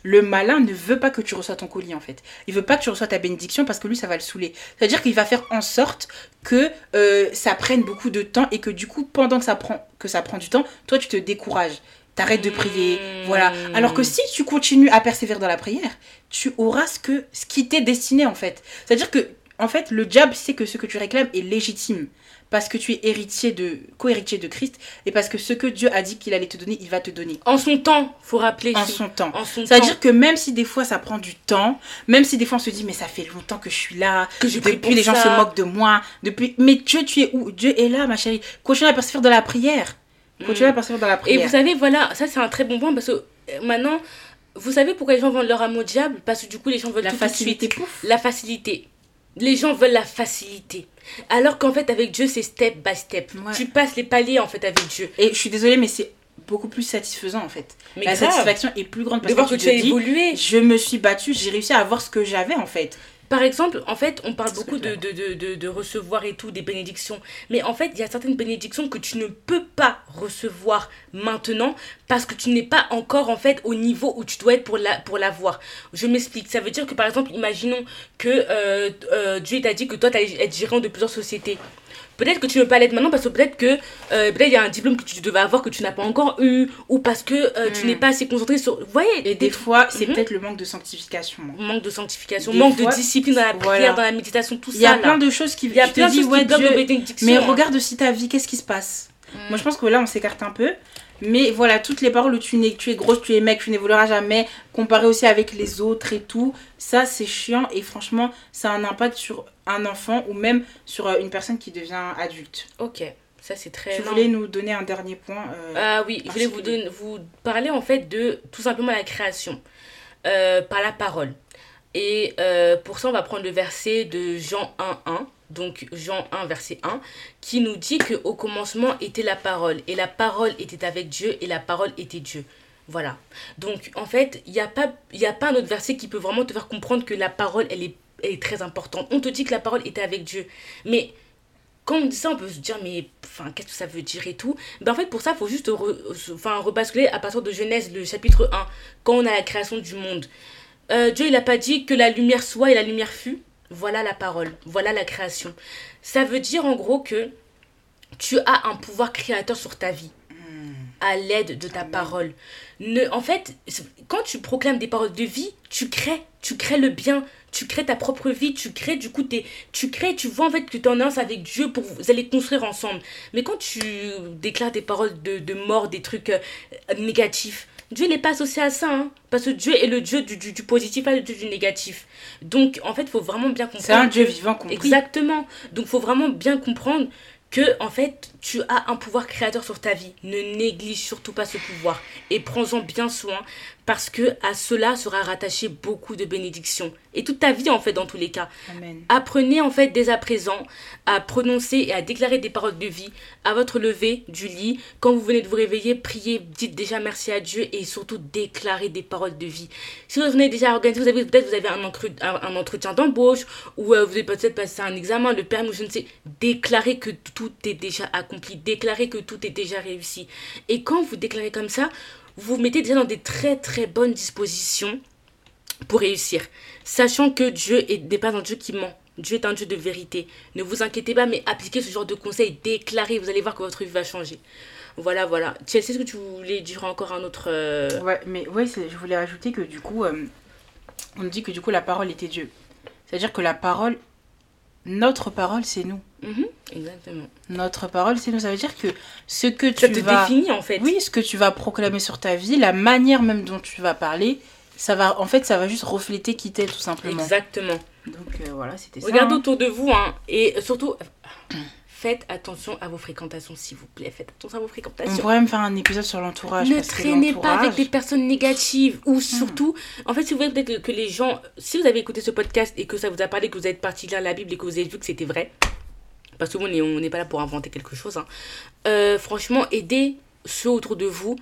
le malin ne veut pas que tu reçois ton colis en fait. Il veut pas que tu reçois ta bénédiction parce que lui ça va le saouler. C'est-à-dire qu'il va faire en sorte que euh, ça prenne beaucoup de temps et que du coup pendant que ça prend que ça prend du temps, toi tu te décourages. T'arrêtes de prier, voilà. Alors que si tu continues à persévérer dans la prière, tu auras ce que ce qui t'est destiné en fait. C'est-à-dire que en fait le diable sait que ce que tu réclames est légitime parce que tu es héritier de co-héritier de Christ et parce que ce que Dieu a dit qu'il allait te donner, il va te donner En son temps, faut rappeler. en son temps. En son temps. C'est-à-dire que même si des fois ça prend du temps, même si des fois on se dit mais ça fait longtemps que je suis là, Que je depuis les gens ça. se moquent de moi, depuis mais Dieu tu es où? Dieu est là ma chérie. Continue à persévérer dans la prière. Continue Mm. à persévérer dans la Et prière. vous savez, voilà, ça c'est un très bon point parce que euh, maintenant, vous savez pourquoi les gens vendent leur amour au diable? Parce que du coup, les gens veulent la tout, tout de facilité suite. pouf. La facilité. Les gens veulent la facilité. Alors qu'en fait, avec Dieu, c'est step by step. Ouais. Tu passes les paliers en fait avec Dieu. Et je suis désolée mais c'est beaucoup plus satisfaisant en fait. Mais la grave. satisfaction est plus grande De parce voir que, que tu as évolué. je me suis battue, j'ai réussi à avoir ce que j'avais en fait. Par exemple, en fait, on parle beaucoup que de, de, de, de, de recevoir et tout, des bénédictions. Mais en fait, il y a certaines bénédictions que tu ne peux pas recevoir maintenant parce que tu n'es pas encore en fait au niveau où tu dois être pour la pour l'avoir. Je m'explique. Ça veut dire que par exemple, imaginons que euh, euh, Dieu t'a dit que toi tu allais être gérant de plusieurs sociétés. Peut-être que tu ne peux pas l'être maintenant parce que peut-être que euh, peut-être il y a un diplôme que tu devais avoir que tu n'as pas encore eu ou parce que euh, tu Mm. n'es pas assez concentré sur. Vous voyez Et des fois, c'est Mhm. peut-être le manque de sanctification. manque de sanctification, Des manque fois, de discipline dans la prière, voilà. dans la méditation, tout Il y a ça. plein de choses qui Il y a plein de choses ouais, qui Dieu. Mais regarde aussi ta vie, qu'est-ce qui se passe? Moi, je pense que là, on s'écarte un peu. Mais voilà, toutes les paroles où tu, n'es, tu es grosse, tu es mec, tu n'évolueras jamais, comparé aussi avec les autres et tout, ça, c'est chiant. Et franchement, ça a un impact sur un enfant ou même sur euh, une personne qui devient adulte. Ok, ça c'est très. Tu non. voulais nous donner un dernier point euh, Ah oui, je voulais vous, donner, vous parler en fait de tout simplement la création euh, par la parole. Et euh, pour ça, on va prendre le verset de Jean 1, 1. Donc Jean 1, verset 1, qui nous dit que au commencement était la parole, et la parole était avec Dieu, et la parole était Dieu. Voilà. Donc en fait, il n'y a, pas- y a pas un autre verset qui peut vraiment te faire comprendre que la parole, elle est, très importante. On te dit que la parole était avec Dieu. Mais quand on dit ça, on peut se dire, mais enfin, qu'est-ce que ça veut dire et tout? Ben, en fait, pour ça, il faut juste rebasculer à partir de Genèse, le chapitre 1, quand on a la création du monde. Euh, Dieu, il n'a pas dit que la lumière soit et la lumière fut? Voilà la parole, voilà la création. Ça veut dire en gros que tu as un pouvoir créateur sur ta vie à l'aide de ta Amen. parole. Ne, en fait, quand tu proclames des paroles de vie, tu crées, tu crées le bien, tu crées ta propre vie, tu crées du coup, t'es- tu crées, tu vois en fait que tu es en alliance avec Dieu pour vous allez construire ensemble. Mais quand tu déclares des paroles de, de mort, des trucs euh, négatifs, Dieu n'est pas associé à ça. hein. parce que Dieu est le Dieu du, du, du positif, pas le Dieu du négatif. Donc, en fait, il faut vraiment bien comprendre. C'est un Dieu vivant compris. Exactement. Donc, faut vraiment bien comprendre que, en fait, tu as un pouvoir créateur sur ta vie. Ne néglige surtout pas ce pouvoir. Et prends-en bien soin parce que à cela sera rattaché beaucoup de bénédictions. Et toute ta vie, en fait, dans tous les cas. Amen. Apprenez en fait dès à présent à prononcer et à déclarer des paroles de vie à votre lever du lit. Quand vous venez de vous réveiller, priez, dites déjà merci à Dieu et surtout déclarez des paroles de vie. Si vous venez déjà organiser, vous avez peut-être vous avez un, encru- un, un entretien d'embauche ou euh, vous avez peut-être passé un examen, le permis ou je ne sais, déclarez que tout est déjà accompli, déclarez que tout est déjà réussi. Et quand vous déclarez comme ça, vous vous mettez déjà dans des très très bonnes dispositions pour réussir. Sachant que Dieu est- n'est pas un Dieu qui ment. Dieu est un Dieu de vérité. Ne vous inquiétez pas, mais appliquez ce genre de conseils, déclarez, vous allez voir que votre vie va changer. Voilà, voilà. Chelsea, est-ce que tu voulais dire encore un autre... euh, Ouais, mais ouais, je voulais rajouter que du coup, euh, on dit que du coup la parole était Dieu. C'est-à-dire que la parole, notre parole, c'est nous. mhm, exactement. Notre parole, c'est nous. Ça veut dire que ce que tu te vas, définit en fait. oui, ce que tu vas proclamer sur ta vie, la manière même dont tu vas parler, ça va, en fait, ça va juste refléter qui t'es tout simplement. Exactement. Donc euh, voilà, c'était ça. Regardez hein. autour de vous, hein, et surtout, faites attention à vos fréquentations, s'il vous plaît. Faites attention à vos On fréquentations. pourrait même faire un épisode sur l'entourage. Ne parce que traînez pas avec des personnes négatives ou surtout, en fait, si vous voyez peut-être que, les gens, si vous avez écouté ce podcast et que ça vous a parlé, que vous êtes parti lire la Bible et que vous avez vu que c'était vrai, parce que on n'est on n'est pas là pour inventer quelque chose, hein, euh, franchement, aidez ceux autour de vous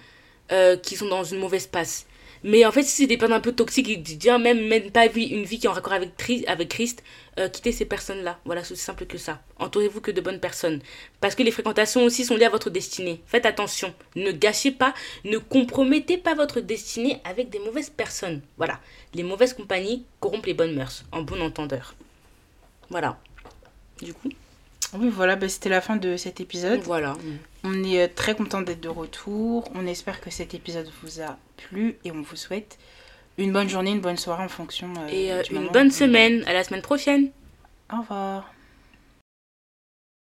euh, qui sont dans une mauvaise passe. Mais en fait, si c'est des personnes un peu toxiques et disent même, même pas une vie qui est en raccord avec Christ, euh, quittez ces personnes-là. Voilà, c'est aussi simple que ça. Entourez-vous que de bonnes personnes. Parce que les fréquentations aussi sont liées à votre destinée. Faites attention. Ne gâchez pas, ne compromettez pas votre destinée avec des mauvaises personnes. Voilà. Les mauvaises compagnies corrompent les bonnes mœurs, en bon entendeur. Voilà. Du coup, Oui, voilà, bah, c'était la fin de cet épisode. voilà. On est euh, très content d'être de retour. On espère que cet épisode vous a plu et on vous souhaite une bonne journée, une bonne soirée en fonction. euh, Et euh, du une bonne semaine. À la semaine prochaine. Au revoir.